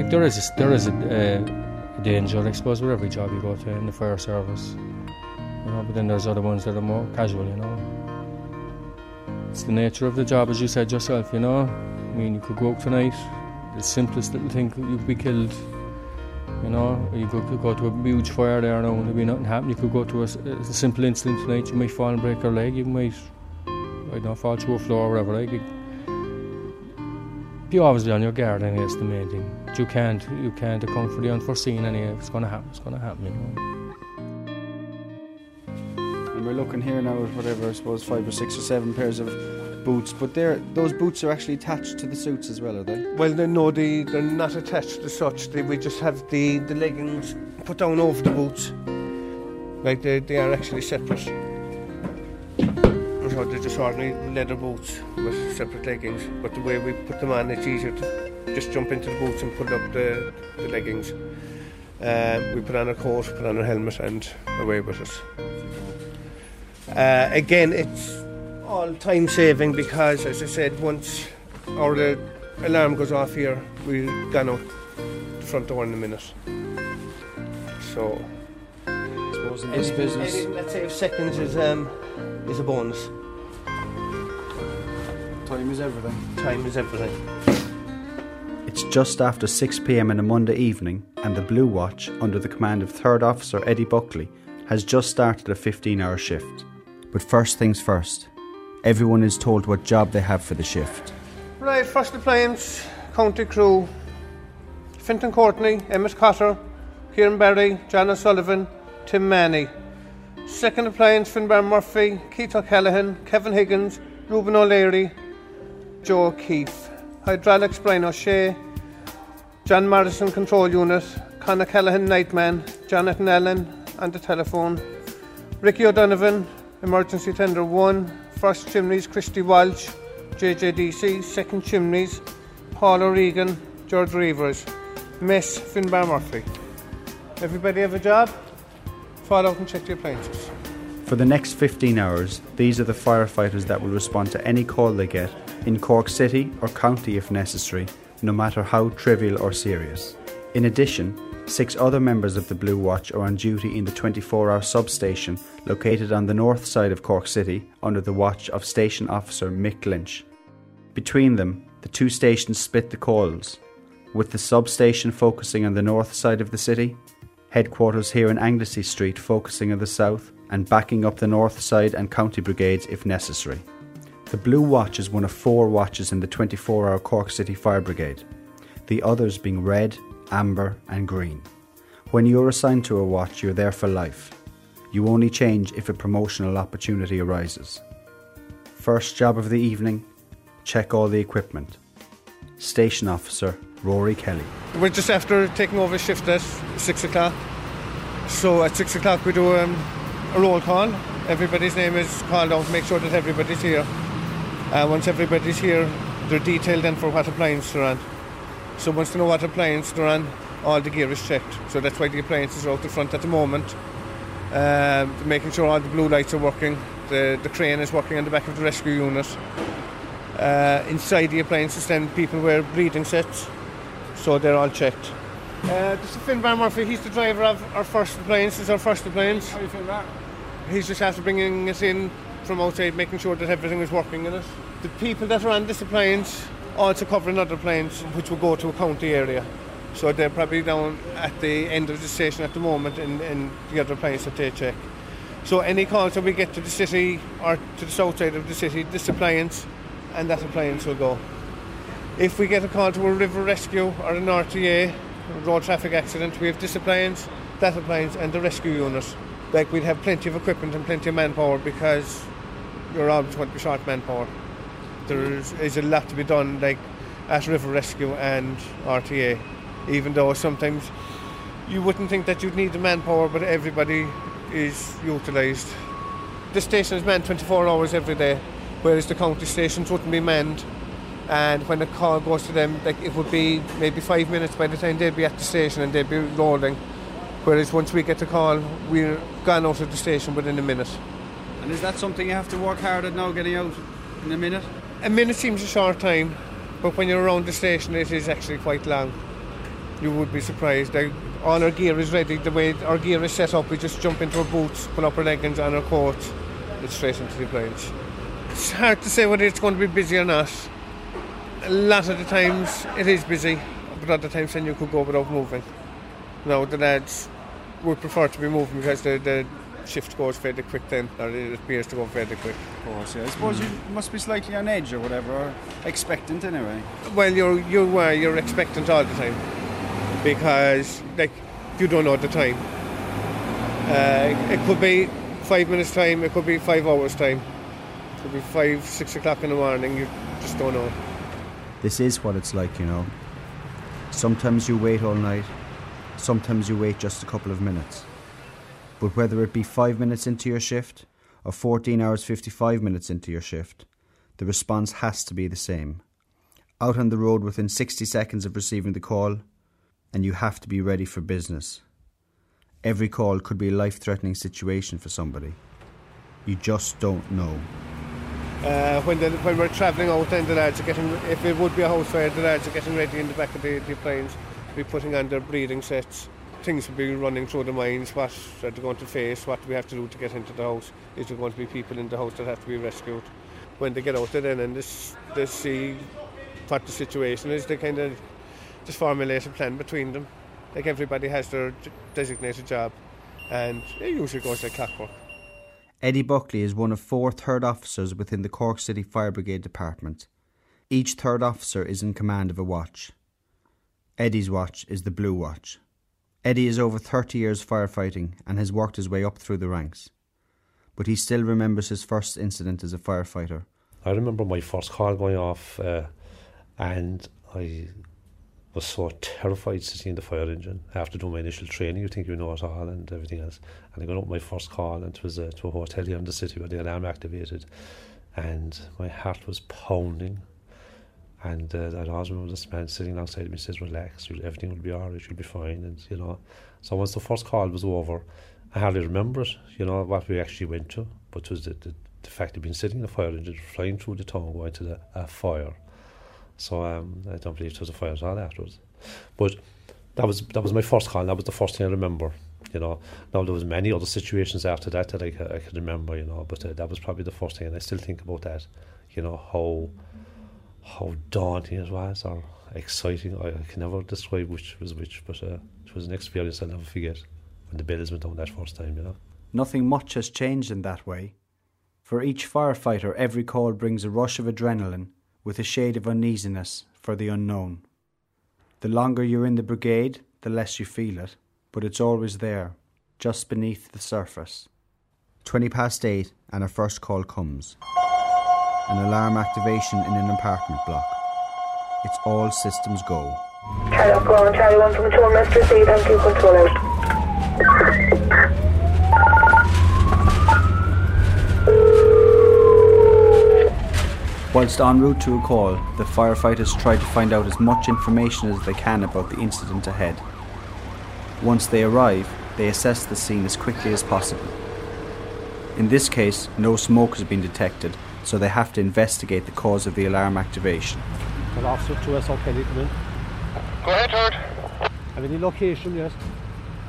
like there is a, there is a, uh, danger, I suppose, with every job you go to in the fire service. You know, but then there's other ones that are more casual, you know. It's the nature of the job, as you said yourself, you know. I mean, you could go out tonight, the simplest little thing, you could be killed. You know, you could, could go to a huge fire there now and there'd be nothing happen. You could go to a, a simple incident tonight, you might fall and break your leg, you might, I don't know, fall through a floor or whatever. Like, be obviously on your guard anyway, it's the main thing. But you can't, you can't account for the unforeseen anyway. If it's going to happen, it's going to happen, you know. And we're looking here now at whatever, I suppose, five or six or seven pairs of boots. But they're, those boots are actually attached to the suits as well, are they? Well, they, no, they, they're not attached as such. They, we just have the, the leggings put down over the boots. Like they, they are actually separate. So they're just ordinary leather boots with separate leggings. But the way we put them on, it's easier to just jump into the boots and put up the, the leggings. Um, we put on a coat, put on a helmet, and away with it. Uh, again, it's all time saving because, as I said, once our uh, alarm goes off here, we're gone out the front door in a minute. So, I suppose in this business. anything that saves seconds is um, is a bonus. Time is everything. Time is everything. It's just after 6 pm on a Monday evening, and the Blue Watch, under the command of Third Officer Eddie Buckley, has just started a 15 hour shift. But first things first, everyone is told what job they have for the shift. Right, first appliance, county crew, Finton Courtney, Emmett Cotter, Kieran Barry, John Sullivan, Tim Manny. Second appliance, Finbar Murphy, Keith O'Callaghan, Kevin Higgins, Reuben O'Leary, Joe O'Keefe. Hydraulics, Brian O'Shea, John Morrison Control Unit, Conor Callaghan Nightman, Jonathan Allen on the telephone, Ricky O'Donovan, Emergency Tender 1, First Chimneys, Christy Walsh, JJDC, Second Chimneys, Paul O'Regan, George Reavers, Miss Finbar Murphy. Everybody have a job? Follow out and check the appliances. For the next 15 hours, these are the firefighters that will respond to any call they get in Cork City or county if necessary, no matter how trivial or serious. In addition, six other members of the Blue Watch are on duty in the 24 hour substation located on the north side of Cork City under the watch of Station Officer Mick Lynch. Between them, the two stations split the calls, with the substation focusing on the north side of the city, headquarters here in Anglesey Street focusing on the south, and backing up the north side and county brigades if necessary. The Blue Watch is one of four watches in the 24 hour Cork City Fire Brigade, the others being red, amber, and green. When you're assigned to a watch, you're there for life. You only change if a promotional opportunity arises. First job of the evening check all the equipment. Station Officer Rory Kelly. We're just after taking over shift at six o'clock. So at six o'clock we do um, roll call. Everybody's name is called out make sure that everybody's here. Uh, once everybody's here, they're detailed then for what appliance they're on. So once they know what appliance they're on, all the gear is checked. So that's why the appliances are out the front at the moment. Um, making sure all the blue lights are working. The, the crane is working on the back of the rescue unit. Uh, inside the appliances, then people wear breathing sets, so they're all checked. Uh, this is Finbar Murphy. He's the driver of our first appliance. This is our first appliance. How do you feel that? He's just after bringing us in from outside, making sure that everything is working in it. The people that are on this appliance also cover another appliance, which will go to a county area. So they're probably down at the end of the station at the moment in, in the other appliance that they check. So any calls that we get to the city or to the south side of the city, this appliance and that appliance will go. If we get a call to a river rescue or an RTA, road traffic accident, we have this appliance, that appliance and the rescue unit. Like we'd have plenty of equipment and plenty of manpower because you're always going to be short manpower. There is a lot to be done like at river rescue and RTA, even though sometimes you wouldn't think that you'd need the manpower, but everybody is utilised. The station is manned 24 hours every day, whereas the county stations wouldn't be manned. And when the call goes to them, like it would be maybe five minutes by the time they'd be at the station and they'd be rolling. Whereas once we get the call, we're gone out of the station within a minute. And is that something you have to work hard at now, getting out in a minute? A minute seems a short time, but when you're around the station, it is actually quite long. You would be surprised. Like, all our gear is ready. The way our gear is set up, we just jump into our boots, pull up our leggings and our coat, it's straight into the blinds. It's hard to say whether it's going to be busy or not. A lot of the times it is busy, but other times then you could go without moving. Now the lads would prefer to be moving because the, the shift goes fairly quick then, or it appears to go fairly quick. Of course, yeah. I suppose you must be slightly on edge or whatever, or expectant anyway. Well, you're you are you're expectant all the time because like you don't know the time. Uh, it could be five minutes time, it could be five hours time, it could be five six o'clock in the morning. You just don't know. This is what it's like, you know. Sometimes you wait all night, sometimes you wait just a couple of minutes. But whether it be five minutes into your shift or 14 hours 55 minutes into your shift, the response has to be the same. Out on the road within 60 seconds of receiving the call, and you have to be ready for business. Every call could be a life threatening situation for somebody. You just don't know. Uh, when, the, when we're travelling out then the lads are getting, if it would be a house fire, the lads are getting ready in the back of the, the planes, be putting on their breathing sets. Things will be running through their minds, what are they going to face, what we have to do to get into the house, is there going to be people in the house that have to be rescued. When they get out there then and this, they see what the situation is, they kind of just formulate a plan between them. Like everybody has their designated job and it usually goes like clockwork. Eddie Buckley is one of four third officers within the Cork City Fire Brigade Department. Each third officer is in command of a watch. Eddie's watch is the Blue Watch. Eddie is over 30 years firefighting and has worked his way up through the ranks. But he still remembers his first incident as a firefighter. I remember my first call going off, uh, and I was so terrified sitting in the fire engine after doing my initial training. You think you know it all and everything else. And I got up my first call, and it was uh, to a hotel here in the city where the alarm activated, and my heart was pounding. And uh, I always remember this man sitting alongside me says, "Relax, everything will be alright. You'll be fine." And you know, so once the first call was over, I hardly remember it. You know what we actually went to, but it was the, the, the fact of being sitting in the fire engine, flying through the town, going to the a fire so um, I don't believe it was a fire at all afterwards. But that was that was my first call. That was the first thing I remember. You know, now there was many other situations after that that I, I could remember. You know, but uh, that was probably the first thing, and I still think about that. You know how how daunting it was or exciting. I, I can never describe which was which, but uh, it was an experience I'll never forget when the bells went down that first time. You know, nothing much has changed in that way. For each firefighter, every call brings a rush of adrenaline with a shade of uneasiness for the unknown. The longer you're in the brigade, the less you feel it, but it's always there, just beneath the surface. 20 past 8 and a first call comes. An alarm activation in an apartment block. It's all systems go. Charlie, go on, Charlie 1 from 2 Mr. C, thank you, control out. Whilst en route to a call, the firefighters try to find out as much information as they can about the incident ahead. Once they arrive, they assess the scene as quickly as possible. In this case, no smoke has been detected, so they have to investigate the cause of the alarm activation. Well, Officer 2SO Kelly, come in. Go ahead, Howard. Have any location yet?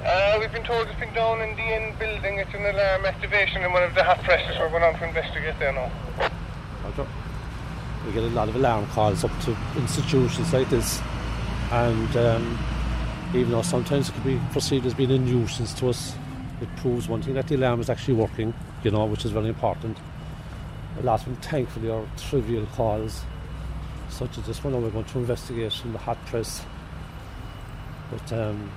Uh, we've been told it's been down in the end building. It's an alarm activation in one of the hot presses. We're going on to investigate there now. Roger. We get a lot of alarm calls up to institutions like this, and um, even though sometimes it could be perceived as being a nuisance to us, it proves one thing that the alarm is actually working, you know, which is very important. A lot of them, thankfully, are trivial calls, such as this one. We're going to investigate in the hot press, but um,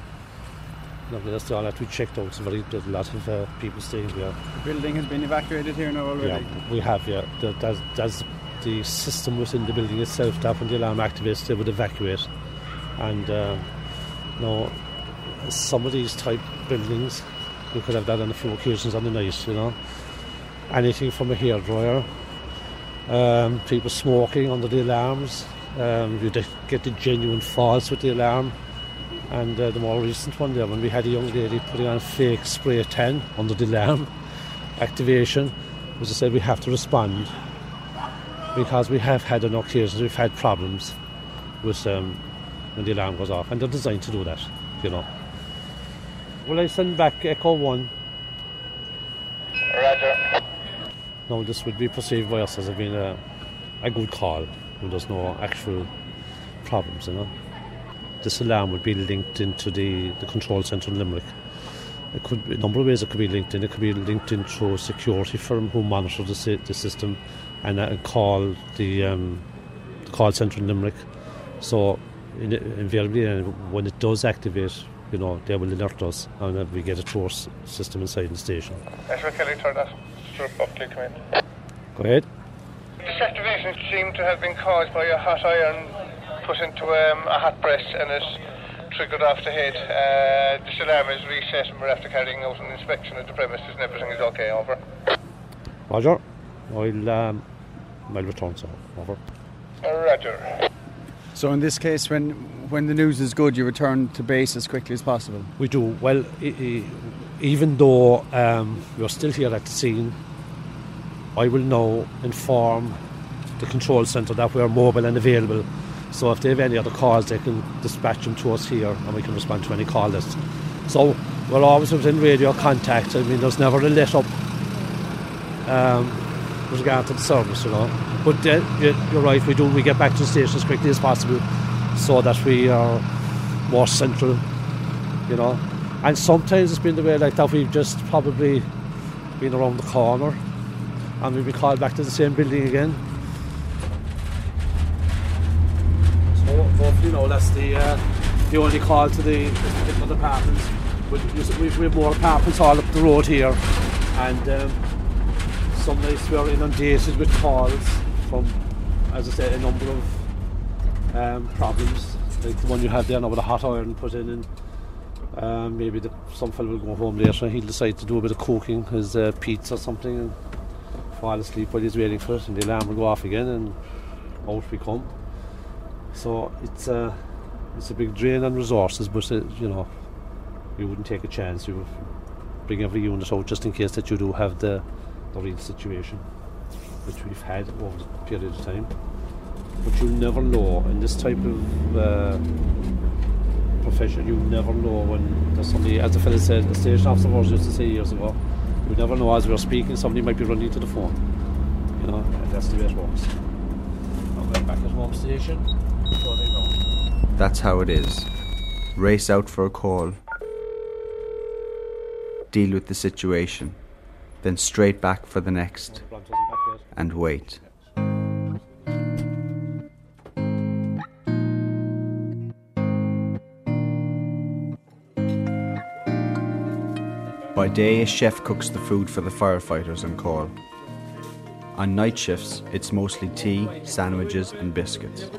that's all that we checked out. It's very, there's a lot of uh, people staying here. The building has been evacuated here now already. Yeah, we have. Yeah, that's, that's the system within the building itself that when the alarm activates, they would evacuate. And uh, know, some of these type buildings, we could have that on a few occasions on the night. You know, anything from a hairdryer, um, people smoking under the alarms. Um, you get the genuine false with the alarm. And uh, the more recent one there, when we had a young lady putting on fake spray tan under the alarm activation, as I said, we have to respond because we have had on occasions we've had problems with um, when the alarm goes off, and they're designed to do that, you know. Will I send back Echo 1? Roger. No, this would be perceived by us as being a, a good call when there's no actual problems, you know. This alarm would be linked into the, the control centre in Limerick. It could be a number of ways it could be linked in. It could be linked in through a security firm who monitor the, the system and uh, call the, um, call centre in Limerick. So in, invariably, uh, when it does activate, you know, they will alert us and we get a s- system inside the station. Ezra Kelly, turn that. Stroke Buckley, come in. Go ahead. This activation seemed to have been caused by a hot iron put into um, a hot press and it triggered off the head. Uh, this alarm is reset and we're after carrying out an inspection of the premises and everything is okay, over. Roger. I'll, um, I'll return, so over. Roger. So in this case, when when the news is good, you return to base as quickly as possible. We do. Well, I- I- even though um, you're still here at the scene, I will now inform the control centre that we are mobile and available. So if they have any other calls, they can dispatch them to us here and we can respond to any call list. So we're always within radio contact. I mean, there's never a let up um, with regard to the service, you know. But uh, you- you're right, we do. We get back to the station as quickly as possible so that we are more central, you know. And sometimes it's been the way like that we've just probably been around the corner and we've been called back to the same building again. So hopefully, you know, that's the uh, the only call to the different apartments. We, we, we have more apartments all up the road here, and um, some nights we are inundated with calls from, as I said, a number of um, problems, like the one you had there now with a hot iron put in, and um, maybe the, some fellow will go home later and he'll decide to do a bit of cooking, his uh, pizza or something, and fall asleep while he's waiting for it, and the alarm will go off again, and out we come. So it's a it's a big drain on resources, but uh, you know you wouldn't take a chance. You bring every unit out just in case that you do have the the real situation, which we've had over the period of time. But you never know in this type of uh, profession. You never know when there's somebody, as the fellow said, the station officer was used to say years ago. You never know as we are speaking, somebody might be running to the phone. You know, that's the way it works. I'm going back at home station, they know. That's how it is. Race out for a call, deal with the situation, then straight back for the next, and wait. By day, a chef cooks the food for the firefighters on call. On night shifts, it's mostly tea, sandwiches, and biscuits.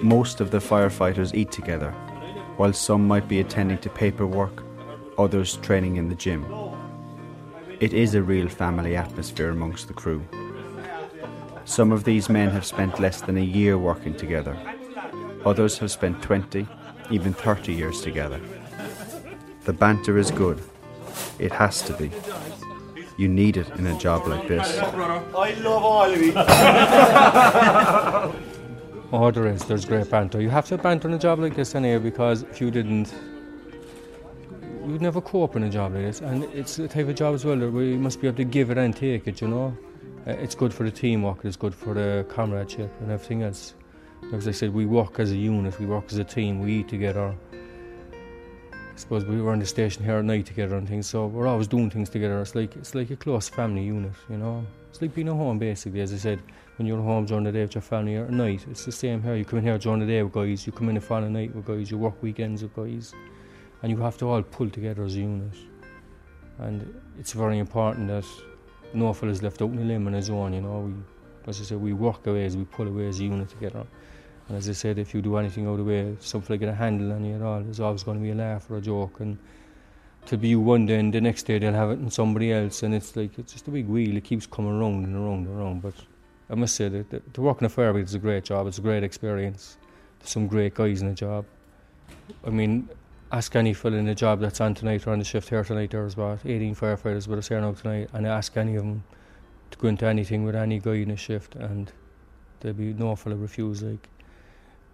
Most of the firefighters eat together, while some might be attending to paperwork, others training in the gym. It is a real family atmosphere amongst the crew. Some of these men have spent less than a year working together. Others have spent 20, even 30 years together. The banter is good. It has to be. You need it in a job like this. I love all of you. Oh, there is. There's great banter. You have to have banter in a job like this anyway, because if you didn't, you'd never cope in a job like this. And it's the type of job as well that we must be able to give it and take it. You know, Uh, it's good for the teamwork. It's good for the comradeship and everything else. As I said, we work as a unit. We work as a team. We eat together. I suppose we were on the station here at night together and things, so we're always doing things together. It's like it's like a close family unit, you know. It's like being at home basically, as I said when you're home during the day with your family at night. It's the same here. You come in here during the day with guys, you come in the following night with guys, you work weekends with guys, and you have to all pull together as a unit. And it's very important that no fella's left out in the limb on his own, you know. We, as I said, we work away as we pull away as a unit together. And as I said, if you do anything out of the way, some fella get a handle on you at all, there's always going to be a laugh or a joke. And to be you one day and the next day they'll have it in somebody else, and it's like it's just a big wheel. It keeps coming round and around and around. But I must say that the, to work in a brigade is a great job. It's a great experience. There's some great guys in the job. I mean, ask any fella in the job that's on tonight or on the shift here tonight. There's about 18 firefighters with us here now tonight, and ask any of them to go into anything with any guy in a shift, and there'll be no fella refuse. Like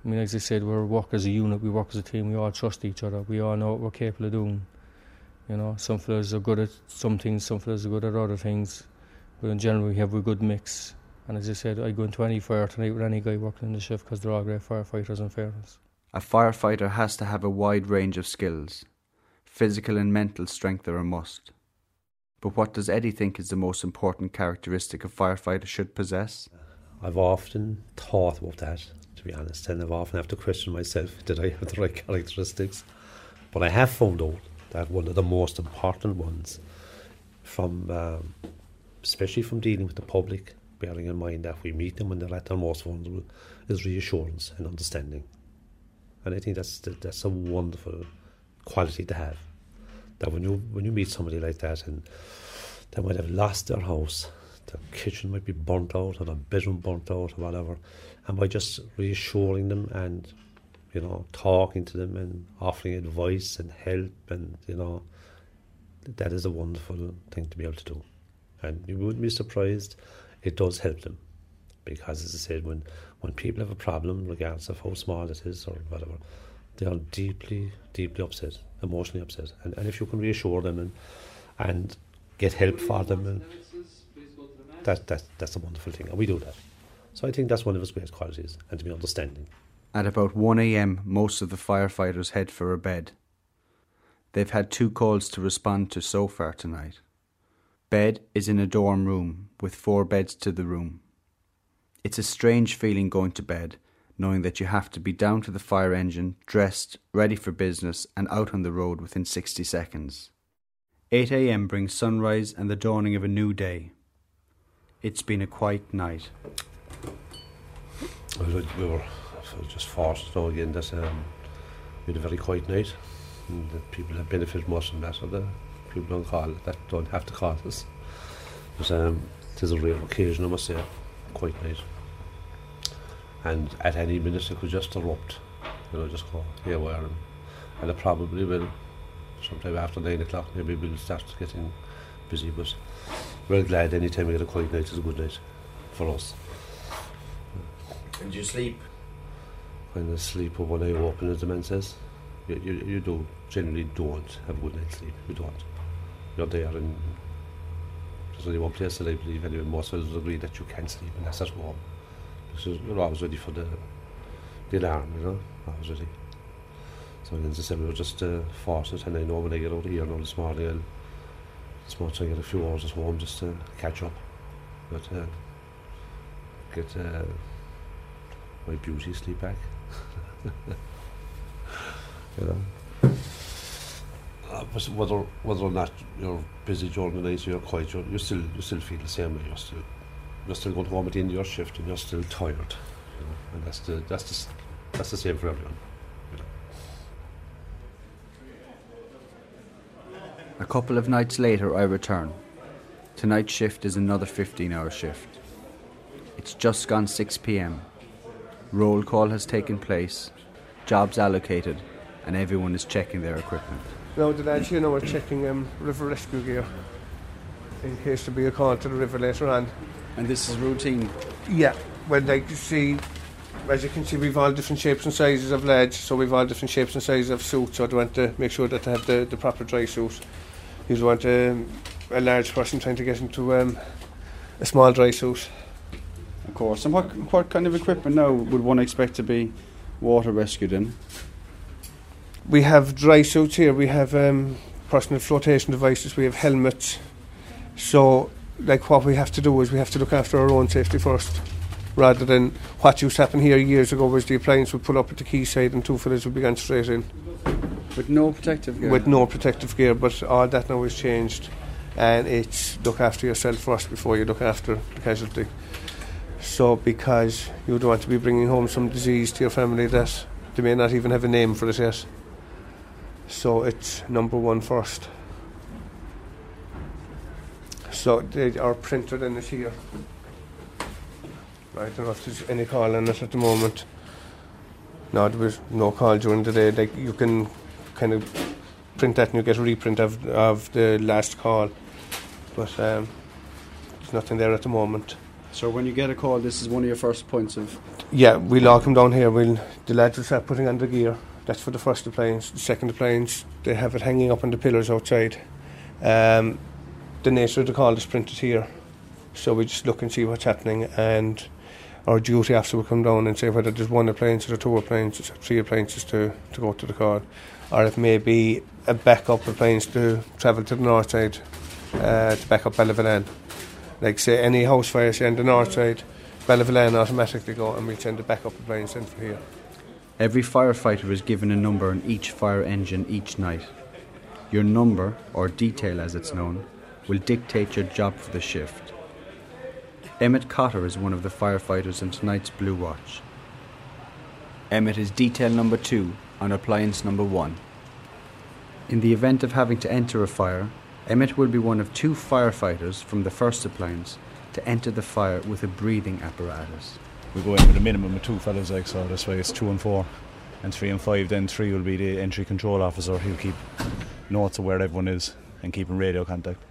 I mean, as I said, we work as a unit, we work as a team, we all trust each other, we all know what we're capable of doing. You know, some fellas are good at some things, some fellas are good at other things, but in general, we have a good mix. And as I said, I go into any fire tonight with any guy working in the shift because they're all great firefighters and fairness. A firefighter has to have a wide range of skills. Physical and mental strength are a must. But what does Eddie think is the most important characteristic a firefighter should possess? I've often thought about that, to be honest, and I've often have to question myself did I have the right characteristics? But I have found out that one of the most important ones, from um, especially from dealing with the public, bearing in mind that we meet them when they're at their most vulnerable, is reassurance and understanding. And I think that's that's a wonderful quality to have. That when you when you meet somebody like that and they might have lost their house their kitchen might be burnt out or the bedroom burnt out or whatever. And by just reassuring them and, you know, talking to them and offering advice and help and, you know, that is a wonderful thing to be able to do. And you wouldn't be surprised, it does help them. Because as I said, when, when people have a problem, regardless of how small it is or whatever, they are deeply, deeply upset, emotionally upset. And, and if you can reassure them and and get help for them and that, that, that's a wonderful thing, and we do that. So I think that's one of his great qualities, and to be understanding. At about 1 a.m., most of the firefighters head for a bed. They've had two calls to respond to so far tonight. Bed is in a dorm room with four beds to the room. It's a strange feeling going to bed, knowing that you have to be down to the fire engine, dressed, ready for business, and out on the road within 60 seconds. 8 a.m. brings sunrise and the dawning of a new day. It's been a quiet night. We were just forced to know again that um, we had a very quiet night and that people have benefited most from that. Or the people on call that don't have to call us. But um, it is a rare occasion, I must say, quiet night. And at any minute it could just erupt, you know, just go haywire. And, and it probably will, sometime after 9 o'clock, maybe we'll start getting busy. But we're glad any time we get a quiet night is a good night for us. And you sleep? Kind of sleep with one eye open, as the man says. You, you, you do generally don't have a good night's sleep. You don't. You're there and there's only one place that I believe anyway most of us agree that you can sleep and that's at home. You're always ready for the the alarm, you know, always ready. So as I said, we were just uh, forced it and I know when I get out of here now this morning I'll this much I get a few hours at home just to catch up. But uh, get uh, my beauty sleep back. you know. Uh, whether whether or not you're busy during the night you're quiet, you're, you still you still feel the same way. You're still you're still going home at the end of your shift and you're still tired. You know, and that's the that's the that's the same for everyone. A couple of nights later, I return. Tonight's shift is another 15 hour shift. It's just gone 6 pm. Roll call has taken place, jobs allocated, and everyone is checking their equipment. Now, the lads here now are checking um, river rescue gear in case there be a call to the river later on. And this is routine. Yeah, well, like you see, as you can see, we've all different shapes and sizes of lads, so we've all different shapes and sizes of suits, so they want to make sure that they have the, the proper dry suit. You want um, a large person trying to get into um, a small dry suit. Of course. And what what kind of equipment now would one expect to be water rescued in? We have dry suits here, we have um, personal flotation devices, we have helmets. So, like, what we have to do is we have to look after our own safety first. Rather than what used to happen here years ago was the appliance would pull up at the quayside and two fellas would be gone straight in. With no protective gear? with no protective gear, but all that now is changed, and it's look after yourself first before you look after the casualty. So, because you don't want to be bringing home some disease to your family that they may not even have a name for it yet. So, it's number one first. So, they are printed in it here. Right, I don't know if there's any call in it at the moment. No, there was no call during the day. Like you can kind of print that and you get a reprint of, of the last call. But um, there's nothing there at the moment. So when you get a call, this is one of your first points of. Yeah, we lock them down here. We'll the lads will start putting on the gear. That's for the first appliance. The second appliance, they have it hanging up on the pillars outside. Um, the nature of the call is printed here, so we just look and see what's happening, and our duty officer will come down and say whether there's one appliance or two appliances, or three appliances to, to go to the call, or if maybe a backup appliance to travel to the north side uh, to back up Ballyvolane. Like say any house fire, say on the north side, Ballyvolane automatically go and we'll send a backup appliance in for here. Every firefighter is given a number on each fire engine each night. Your number, or detail as it's known, will dictate your job for the shift. Emmett Cotter is one of the firefighters in tonight's Blue Watch. Emmett is detail number two on appliance number one. In the event of having to enter a fire, Emmett will be one of two firefighters from the first appliance to enter the fire with a breathing apparatus. we go in with a minimum of two fellows, like so this way it's two and four and three and five then three will be the entry control officer he'll keep notes of where everyone is and keep in radio contact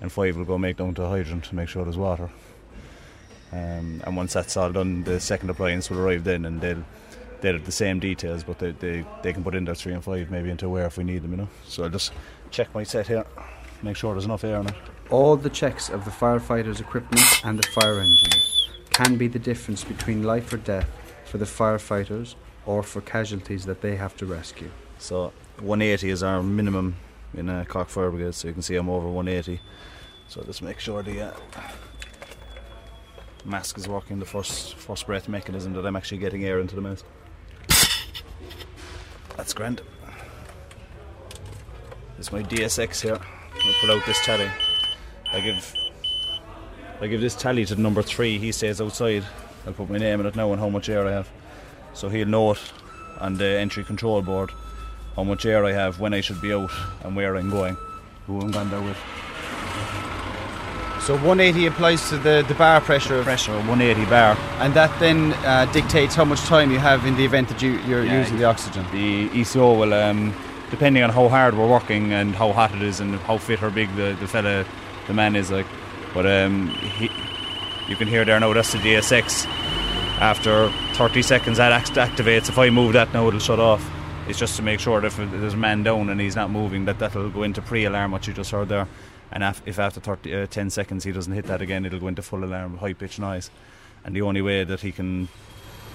and five will go make down to a hydrant to make sure there's water. Um, and once that's all done the second appliance will arrive then and they'll they'll have the same details but they, they, they can put in their three and five maybe into where if we need them you know? So I'll just check my set here make sure there's enough air in it. All the checks of the firefighter's equipment and the fire engine can be the difference between life or death for the firefighters or for casualties that they have to rescue. So 180 is our minimum in a Cork Fire Brigade, so you can see I'm over 180. So just make sure the uh, mask is working, the first first breath mechanism that I'm actually getting air into the mask. That's grand. Is my DSX here. I'll pull out this tally. I give I give this tally to number three. He stays outside. I'll put my name in it now and how much air I have. So he'll know it on the entry control board how much air I have, when I should be out, and where I'm going. Who I'm going there with. So 180 applies to the, the bar pressure, of- Pressure 180 bar. and that then uh, dictates how much time you have in the event that you, you're Yeah, using the oxygen. The ECO will, um, depending on how hard we're working and how hot it is and how fit or big the, the fella, the man is like. But um, he, you can hear there now that's the DSX. After 30 seconds that activates. If I move that now, it'll shut off. It's just to make sure that if there's a man down and he's not moving, that that'll go into pre-alarm, what you just heard there. And if after 30, uh, 10 seconds he doesn't hit that again, it'll go into full alarm, high pitch noise. And the only way that he can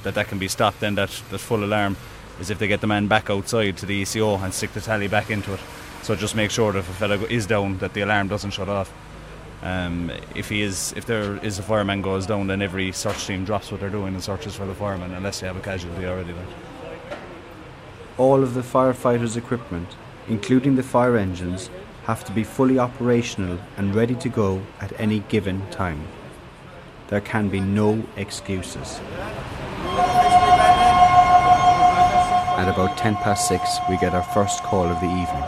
that that can be stopped then that, that full alarm is if they get the man back outside to the ECO and stick the tally back into it. So just make sure that if a fella is down that the alarm doesn't shut off. Um, if he is, if there is a fireman goes down, then every search team drops what they're doing and searches for the fireman, unless they have a casualty already. Like. All of the firefighters' equipment, including the fire engines, have to be fully operational and ready to go at any given time. There can be no excuses. At about 10 past 6, we get our first call of the evening.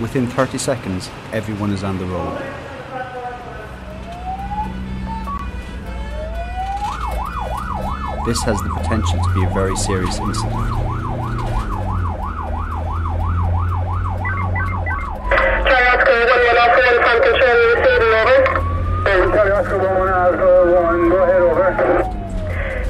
Within 30 seconds, everyone is on the road. This has the potential to be a very serious incident. One one off one from control, receiving over. Charlie Oscar 1 Alpha 1, go ahead, over.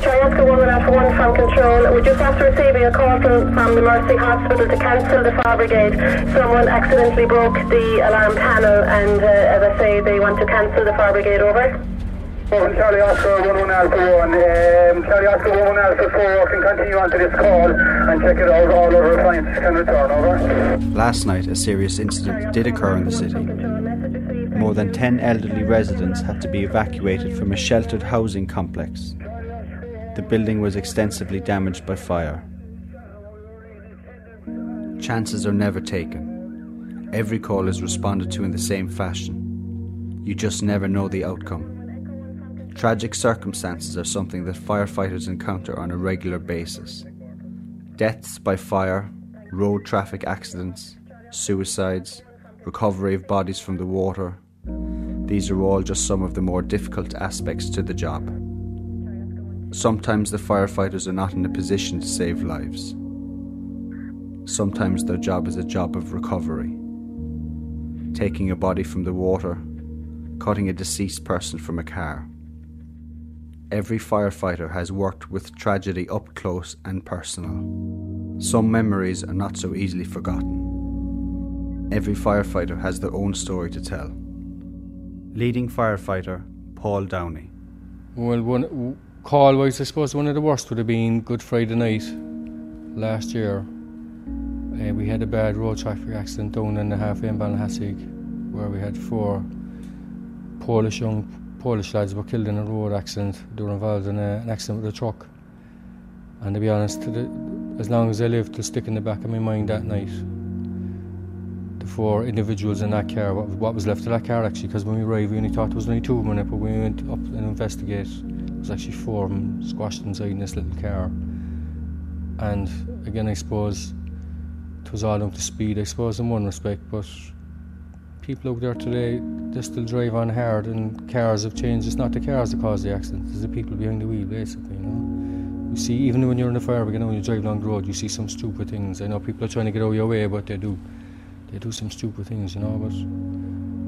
Charlie Oscar, one one off one from control. We're just after receiving a call from, from the Mercy Hospital to cancel the fire brigade. Someone accidentally broke the alarm panel, and uh, as I say, they want to cancel the fire brigade. Over. Over Charlie Oscar 1 1 Alpha 1. Um, Charlie Oscar 1 1 Alpha 4 can continue on to this call and check it out. All other appliances can return, over. Last night, a serious incident did occur in the city. More than 10 elderly residents had to be evacuated from a sheltered housing complex. The building was extensively damaged by fire. Chances are never taken. Every call is responded to in the same fashion. You just never know the outcome. Tragic circumstances are something that firefighters encounter on a regular basis. Deaths by fire, road traffic accidents, suicides, recovery of bodies from the water. These are all just some of the more difficult aspects to the job. Sometimes the firefighters are not in a position to save lives. Sometimes their job is a job of recovery. taking a body from the water, cutting a deceased person from a car. Every firefighter has worked with tragedy up close and personal. Some memories are not so easily forgotten. Every firefighter has their own story to tell. Leading firefighter Paul Downey. Well, one call wise, I suppose one of the worst would have been Good Friday night last year. Uh, we had a bad road traffic accident down in the halfway in Ballinhassig where we had four Polish young Polish lads were killed in a road accident. They were involved in a, an accident with a truck. And to be honest, the, as long as I lived, to stick in the back of my mind that night. The four individuals in that car, what, what was left of that car actually, because when we arrived, we only thought there was only two of them in it, but when we went up and investigated, there was actually four of them squashed inside in this little car. And again, I suppose it was all down to speed, I suppose, in one respect, but people out there today, they still drive on hard and cars have changed. It's not the cars that cause the accidents, it's the people behind the wheel, basically, you know. You see, even when you're in the fire brigade, when you drive along the road, you see some stupid things. I know people are trying to get out of your way, but they do. They do some stupid things, you know, but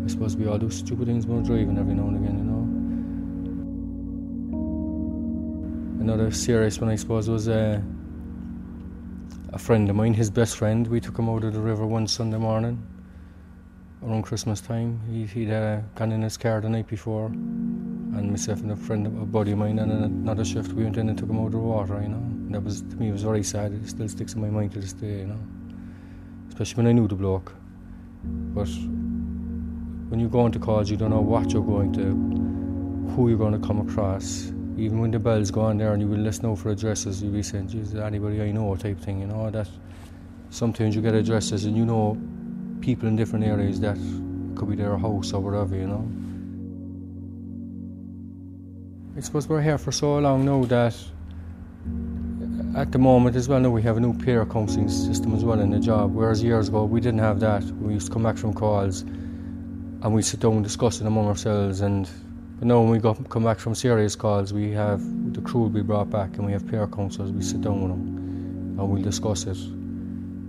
I suppose we all do stupid things when we're driving every now and again, you know. Another serious one, I suppose, was uh, a friend of mine, his best friend. We took him out of the river one Sunday morning around Christmas time. He, he'd uh, gone in his car the night before, and myself and a friend, a buddy of mine, and another shift, we went in and took him out of the water, you know. And that was, to me, it was very sad. It still sticks in my mind to this day, you know. Especially when I knew the bloke. But when you go into college, you don't know what you're going to, who you're going to come across even when the bells go on there and you will listen out for addresses, you'll be saying, Jesus, anybody I know type thing, you know, that sometimes you get addresses and you know people in different areas that could be their house or whatever, you know. I suppose we're here for so long now that at the moment as well now we have a new peer counselling system as well in the job, whereas years ago we didn't have that. We used to come back from calls and we sit down and discuss it among ourselves and but now when we come back from serious calls, we have the crew will be brought back and we have peer counsellors. We sit down with them and we'll discuss it.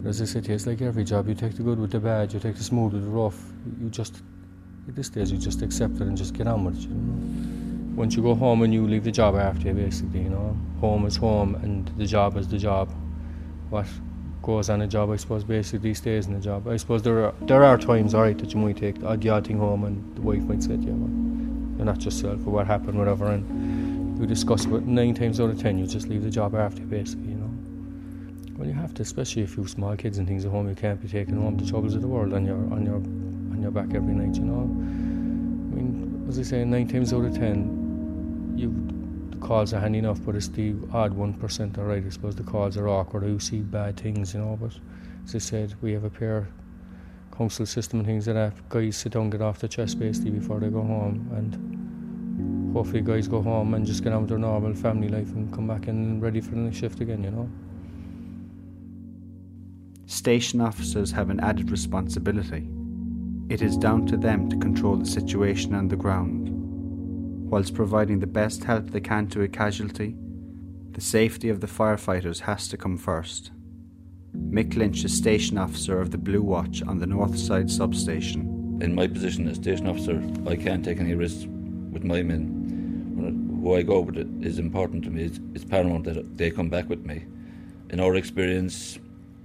But as I said here, it's like every job. You take the good with the bad, you take the smooth with the rough. You just, at this stage, you just accept it and just get on with it. You know? Once you go home and you leave the job after you, basically, you know, home is home and the job is the job. What goes on a job, I suppose, basically stays in the job. I suppose there are there are times, alright, that you might take the odd thing home and the wife might say, yeah, well, you're not yourself or what happened, whatever, and you discuss it. But nine times out of ten, you just leave the job after, basically. Well, you have to, especially if you have small kids and things at home. You can't be taking home the troubles of the world on your on your on your back every night, you know. I mean, as I say, nine times out of ten, you the calls are handy enough, but it's the odd one percent. All right, I suppose the calls are awkward. You see bad things, you know. But as I said, we have a pair council system and things like that. Guys sit down, get off the chest basically before they go home, and hopefully guys go home and just get on with their normal family life and come back and ready for the next shift again. You know. Station officers have an added responsibility. It is down to them to control the situation on the ground. Whilst providing the best help they can to a casualty, the safety of the firefighters has to come first. Mick Lynch is station officer of the Blue Watch on the North Side substation. In my position as station officer, I can't take any risks with my men. Who I go with it is important to me. It's, it's paramount that they come back with me. In our experience,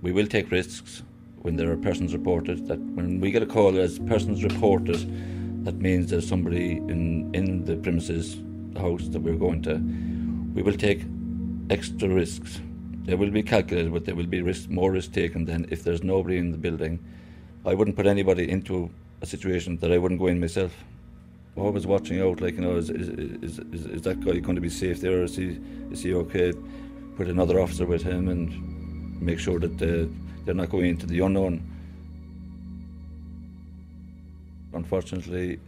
we will take risks when there are persons reported. That when we get a call as persons reported, that means there's somebody in in the premises, the house that we're going to. We will take extra risks they will be calculated, but there will be risk, more risk taken than if there's nobody in the building. I wouldn't put anybody into a situation that I wouldn't go in myself. Always watching out, like you know, is is, is, is, that guy going to be safe there? Is he is he okay? Put another officer with him and make sure that uh, they're not going into the unknown. Unfortunately,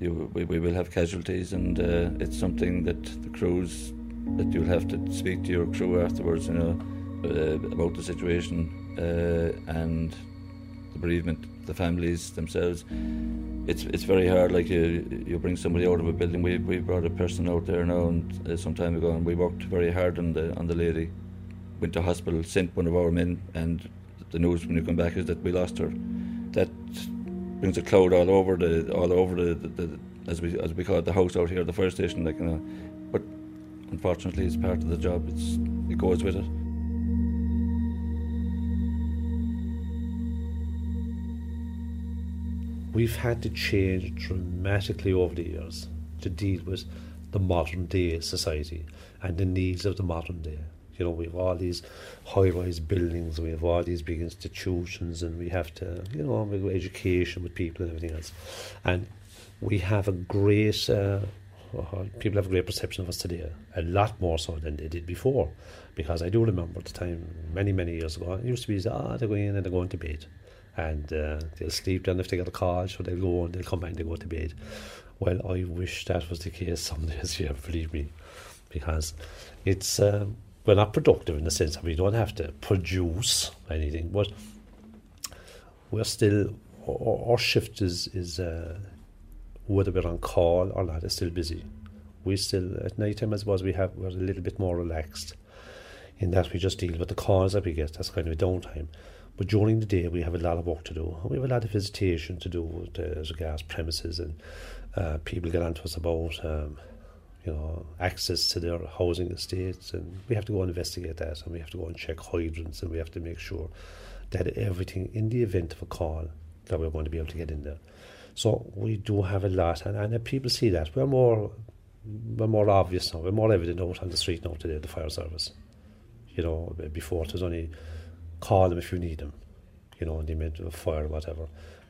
you, we, we will have casualties, and uh, it's something that the crews that you'll have to speak to your crew afterwards, you know, uh, about the situation uh, and the bereavement, the families themselves. It's it's very hard. Like you, you bring somebody out of a building. We we brought a person out there now and uh, some time ago, and we worked very hard on the on the lady. Went to hospital, sent one of our men, and the news when you come back is that we lost her. That brings a cloud all over the all over the, the, the as we as we call it the house out here, the fire station. Like you know, but unfortunately, it's part of the job. It's it goes with it. We've had to change dramatically over the years to deal with the modern day society and the needs of the modern day. You know, we have all these high rise buildings, we have all these big institutions, and we have to, you know, we education with people and everything else. And we have a great, uh, people have a great perception of us today, a lot more so than they did before. Because I do remember the time, many, many years ago, it used to be, ah, they're going in and they're going to bed. And uh, they'll sleep then if they get a call, so they'll go and they'll come back and they go to bed. Well, I wish that was the case some days here, believe me, because it's uh, we're not productive in the sense that we don't have to produce anything, but we're still our, our shift is is uh, whether we're on call or not is still busy. We still at night time as was we have we're a little bit more relaxed in that we just deal with the calls that we get. That's kind of a downtime. But during the day, we have a lot of work to do. We have a lot of visitation to do with regards premises, and uh, people get onto us about, um, you know, access to their housing estates, and we have to go and investigate that, and we have to go and check hydrants, and we have to make sure that everything, in the event of a call, that we're going to be able to get in there. So we do have a lot, and, and people see that we're more, we're more obvious now. We're more evident out on the street now today. The fire service, you know, before it was only call them if you need them, you know, in the event of a fire or whatever.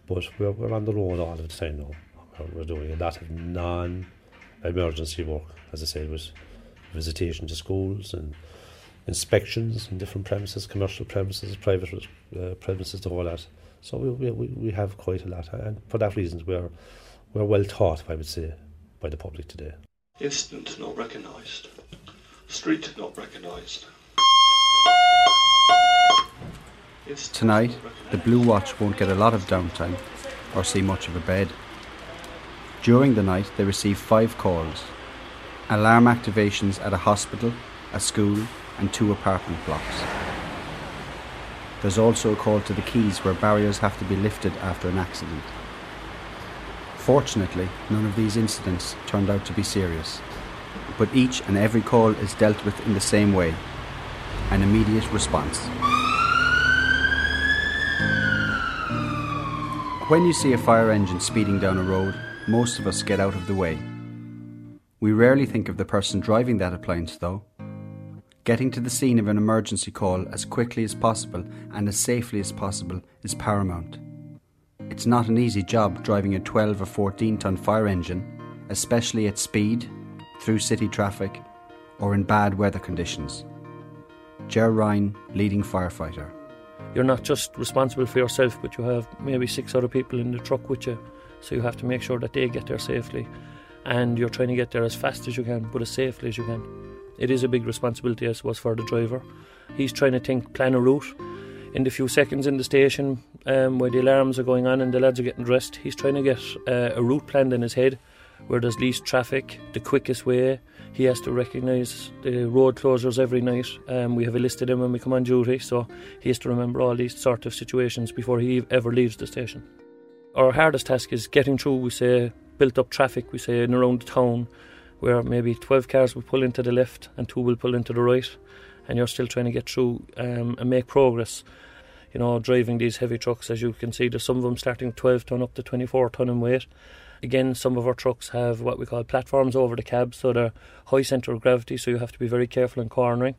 But we're, we're on the road all the time now. We're, we're doing a lot of non emergency work, as I said, with visitation to schools and inspections in different premises, commercial premises, private uh, premises, the whole lot. So we, we, we have quite a lot, and for that reason, we're, we're well taught, I would say, by the public today. Incident not recognised. Street not recognised. Tonight, the Blue Watch won't get a lot of downtime or see much of a bed. During the night, they receive five calls alarm activations at a hospital, a school, and two apartment blocks. There's also a call to the quays where barriers have to be lifted after an accident. Fortunately, none of these incidents turned out to be serious, but each and every call is dealt with in the same way an immediate response. When you see a fire engine speeding down a road, most of us get out of the way. We rarely think of the person driving that appliance, though. Getting to the scene of an emergency call as quickly as possible and as safely as possible is paramount. It's not an easy job driving a 12 or 14 ton fire engine, especially at speed, through city traffic, or in bad weather conditions. Ger Ryan, leading firefighter you're not just responsible for yourself, but you have maybe six other people in the truck with you. So you have to make sure that they get there safely. And you're trying to get there as fast as you can, but as safely as you can. It is a big responsibility, I suppose, for the driver. He's trying to think, plan a route. In the few seconds in the station um, where the alarms are going on and the lads are getting dressed, he's trying to get uh, a route planned in his head where there's least traffic, the quickest way, he has to recognise the road closures every night. Um, we have a list of them when we come on duty, so he has to remember all these sort of situations before he ever leaves the station. Our hardest task is getting through, we say, built up traffic, we say, in around the town, where maybe 12 cars will pull into the left and two will pull into the right, and you're still trying to get through um, and make progress. You know, driving these heavy trucks, as you can see, there's some of them starting 12 ton up to 24 ton in weight Again, some of our trucks have what we call platforms over the cab, so they're high centre of gravity, so you have to be very careful in cornering.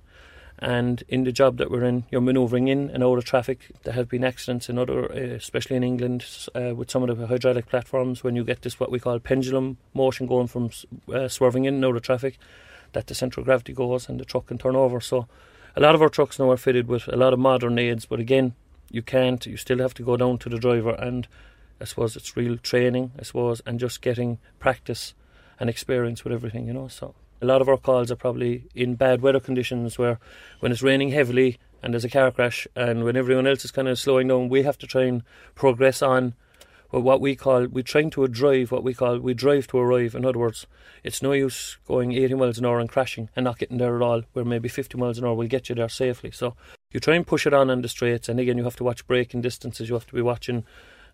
And in the job that we're in, you're manoeuvring in and out of traffic. There have been accidents in other, uh, especially in England, uh, with some of the hydraulic platforms when you get this what we call pendulum motion going from uh, swerving in and out of traffic, that the central gravity goes and the truck can turn over. So a lot of our trucks now are fitted with a lot of modern aids, but again, you can't. You still have to go down to the driver and I suppose it's real training, I suppose, and just getting practice and experience with everything, you know. So a lot of our calls are probably in bad weather conditions where when it's raining heavily and there's a car crash and when everyone else is kind of slowing down, we have to try and progress on well, what we call, we're trying to drive what we call, we drive to arrive. In other words, it's no use going 80 miles an hour and crashing and not getting there at all, where maybe 50 miles an hour will get you there safely. So you try and push it on on the straights, and again, you have to watch braking distances, you have to be watching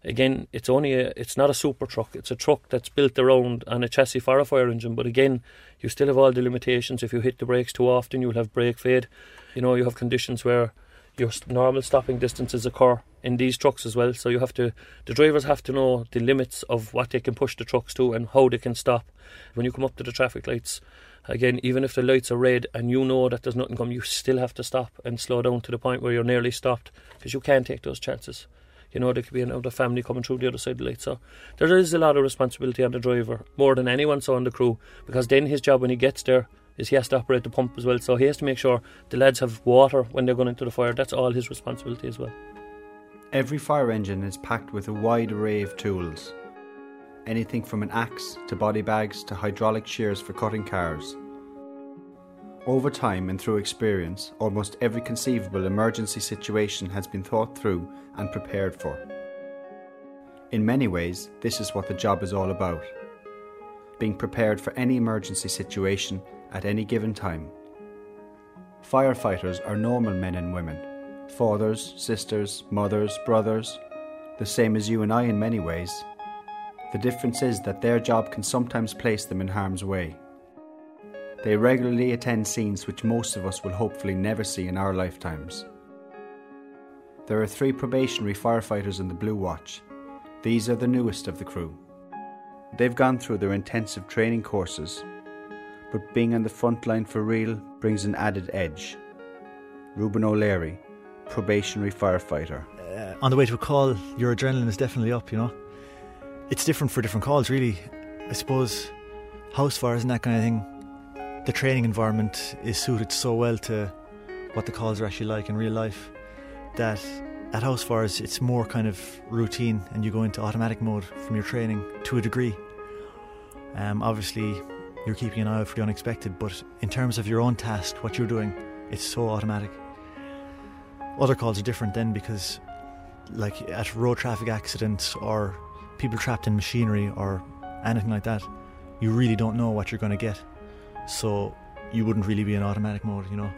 again, it's only a, it's not a super truck. It's a truck that's built around on a chassis for a fire engine. But again, you still have all the limitations. If you hit the brakes too often, you'll have brake fade. You know, you have conditions where your normal stopping distances occur in these trucks as well. So you have to, the drivers have to know the limits of what they can push the trucks to and how they can stop. When you come up to the traffic lights, again, even if the lights are red and you know that there's nothing coming, you still have to stop and slow down to the point where you're nearly stopped because you can't take those chances. You know, there could be another family coming through the other side of the light. So there is a lot of responsibility on the driver, more than anyone so on the crew, because then his job when he gets there is he has to operate the pump as well. So he has to make sure the lads have water when they're going into the fire. That's all his responsibility as well. Every fire engine is packed with a wide array of tools. Anything from an axe to body bags to hydraulic shears for cutting cars. Over time and through experience, almost every conceivable emergency situation has been thought through and prepared for. In many ways, this is what the job is all about being prepared for any emergency situation at any given time. Firefighters are normal men and women, fathers, sisters, mothers, brothers, the same as you and I in many ways. The difference is that their job can sometimes place them in harm's way. They regularly attend scenes which most of us will hopefully never see in our lifetimes. There are three probationary firefighters in the Blue Watch. These are the newest of the crew. They've gone through their intensive training courses but being on the front line for real brings an added edge. Ruben O'Leary, probationary firefighter. Uh, on the way to a call, your adrenaline is definitely up, you know. It's different for different calls, really. I suppose house fires and that kind of thing, the training environment is suited so well to what the calls are actually like in real life that at house fires it's more kind of routine and you go into automatic mode from your training to a degree. Um, obviously, you're keeping an eye out for the unexpected, but in terms of your own task, what you're doing, it's so automatic. Other calls are different then because, like at road traffic accidents or people trapped in machinery or anything like that, you really don't know what you're going to get. So you wouldn't really be in automatic mode, you know.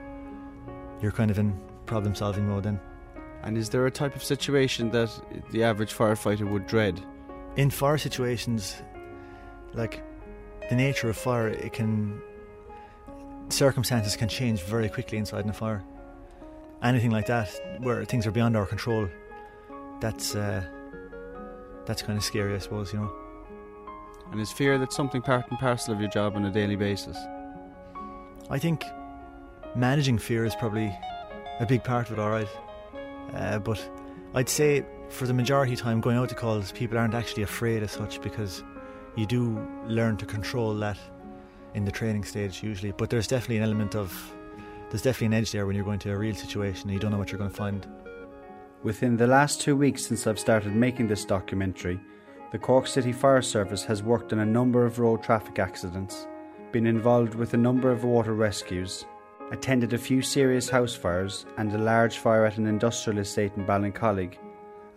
You're kind of in problem solving mode then. And is there a type of situation that the average firefighter would dread? In fire situations, like the nature of fire, it can circumstances can change very quickly inside in a fire. Anything like that, where things are beyond our control, that's uh, that's kind of scary, I suppose. You know. And is fear that something part and parcel of your job on a daily basis? I think managing fear is probably a big part of it. All right, uh, but I'd say for the majority of time going out to calls, people aren't actually afraid as such because you do learn to control that in the training stage usually. But there's definitely an element of there's definitely an edge there when you're going to a real situation and you don't know what you're going to find. Within the last two weeks since I've started making this documentary, the Cork City Fire Service has worked on a number of road traffic accidents, been involved with a number of water rescues, attended a few serious house fires and a large fire at an industrial estate in Ballincollig,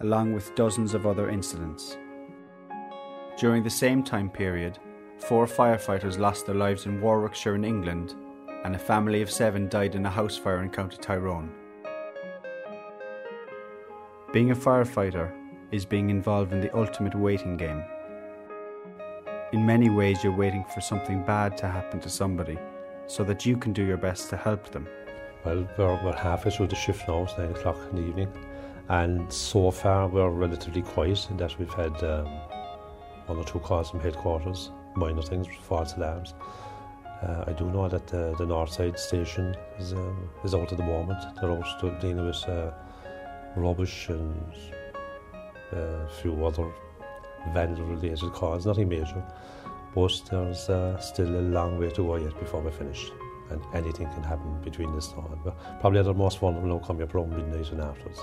along with dozens of other incidents. During the same time period, four firefighters lost their lives in Warwickshire in England, and a family of seven died in a house fire in County Tyrone. Being a firefighter is being involved in the ultimate waiting game. In many ways, you're waiting for something bad to happen to somebody so that you can do your best to help them. Well, we're, we're halfway through the shift now, it's 9 o'clock in the evening, and so far we're relatively quiet in that we've had um, one or two calls from headquarters, minor things, false alarms. Uh, I do know that the, the north side station is, uh, is out at the moment. They're out dealing with uh, rubbish and uh, a few other vandal related calls, nothing major. But there's uh, still a long way to go yet before we're finished. And anything can happen between this now and probably at the most vulnerable will come up around midnight and afterwards.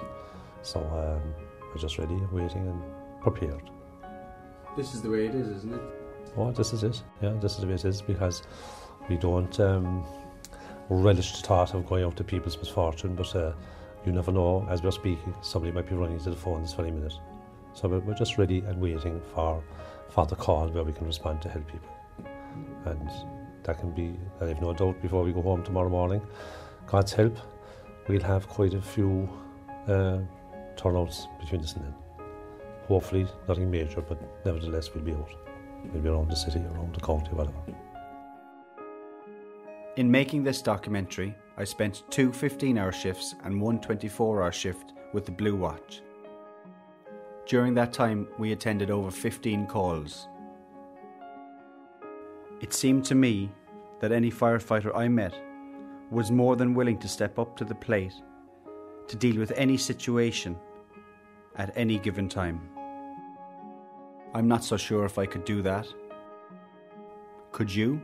So um, we're just ready, waiting and prepared. This is the way it is, isn't it? Oh, this is it. Yeah, this is the way it is because we don't um, relish the thought of going out to people's misfortune, but uh, you never know. As we're speaking, somebody might be running to the phone this very minute. So we're, just ready and waiting for for the call where we can respond to help people. And that can be, I have no doubt, before we go home tomorrow morning, God's help, we'll have quite a few uh, turnouts between us and then hopefully nothing major, but nevertheless we'll be out. We'll be around the city, around the county, whatever. In making this documentary, I spent two 15 hour shifts and one 24 hour shift with the Blue Watch. During that time, we attended over 15 calls. It seemed to me that any firefighter I met was more than willing to step up to the plate to deal with any situation at any given time. I'm not so sure if I could do that. Could you?